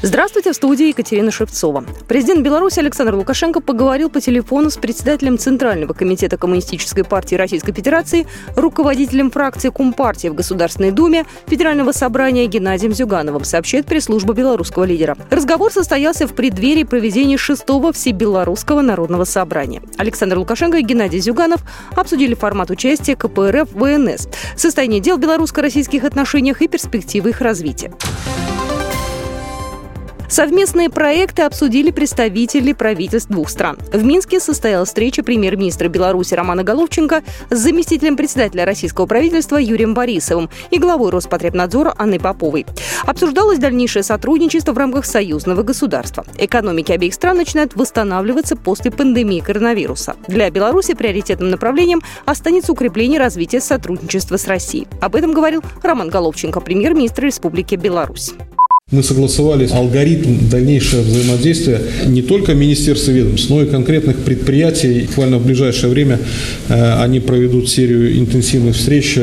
Здравствуйте, в студии Екатерина Шевцова. Президент Беларуси Александр Лукашенко поговорил по телефону с председателем Центрального комитета Коммунистической партии Российской Федерации, руководителем фракции Компартии в Государственной Думе Федерального собрания Геннадием Зюгановым, сообщает пресс-служба белорусского лидера. Разговор состоялся в преддверии проведения шестого Всебелорусского народного собрания. Александр Лукашенко и Геннадий Зюганов обсудили формат участия КПРФ в ВНС, состояние дел в белорусско-российских отношениях и перспективы их развития. Совместные проекты обсудили представители правительств двух стран. В Минске состоялась встреча премьер-министра Беларуси Романа Головченко с заместителем председателя российского правительства Юрием Борисовым и главой Роспотребнадзора Анной Поповой. Обсуждалось дальнейшее сотрудничество в рамках союзного государства. Экономики обеих стран начинают восстанавливаться после пандемии коронавируса. Для Беларуси приоритетным направлением останется укрепление развития сотрудничества с Россией. Об этом говорил Роман Головченко, премьер-министр Республики Беларусь. Мы согласовали алгоритм дальнейшего взаимодействия не только министерств и ведомств, но и конкретных предприятий. Буквально в ближайшее время э, они проведут серию интенсивных встреч.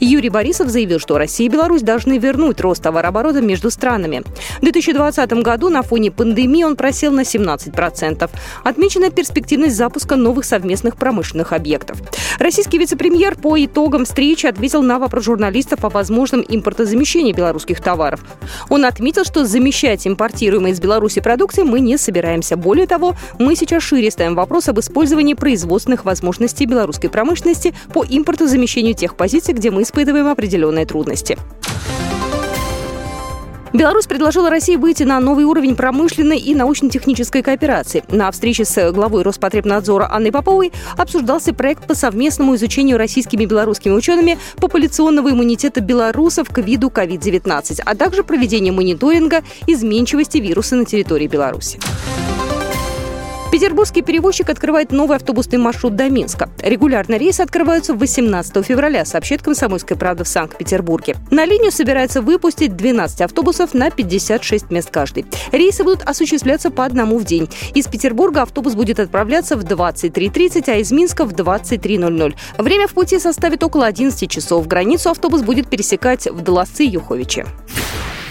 Юрий Борисов заявил, что Россия и Беларусь должны вернуть рост товарооборота между странами. В 2020 году на фоне пандемии он просел на 17%. Отмечена перспективность запуска новых совместных промышленных объектов. Российский вице-премьер по итогам встречи ответил на вопрос журналистов о возможном импортозамещении белорусских товаров. Он отметил, что замещать импортируемые из Беларуси продукции мы не собираемся. Более того, мы сейчас шире ставим вопрос об использовании производственных возможностей белорусской промышленности по импортозамещению тех позиций, где мы испытываем определенные трудности. Беларусь предложила России выйти на новый уровень промышленной и научно-технической кооперации. На встрече с главой Роспотребнадзора Анной Поповой обсуждался проект по совместному изучению российскими и белорусскими учеными популяционного иммунитета белорусов к виду COVID-19, а также проведение мониторинга изменчивости вируса на территории Беларуси. Петербургский перевозчик открывает новый автобусный маршрут до Минска. Регулярные рейсы открываются 18 февраля, сообщает «Комсомольская правда» в Санкт-Петербурге. На линию собирается выпустить 12 автобусов на 56 мест каждый. Рейсы будут осуществляться по одному в день. Из Петербурга автобус будет отправляться в 23.30, а из Минска в 23.00. Время в пути составит около 11 часов. Границу автобус будет пересекать в Долосцы-Юховиче.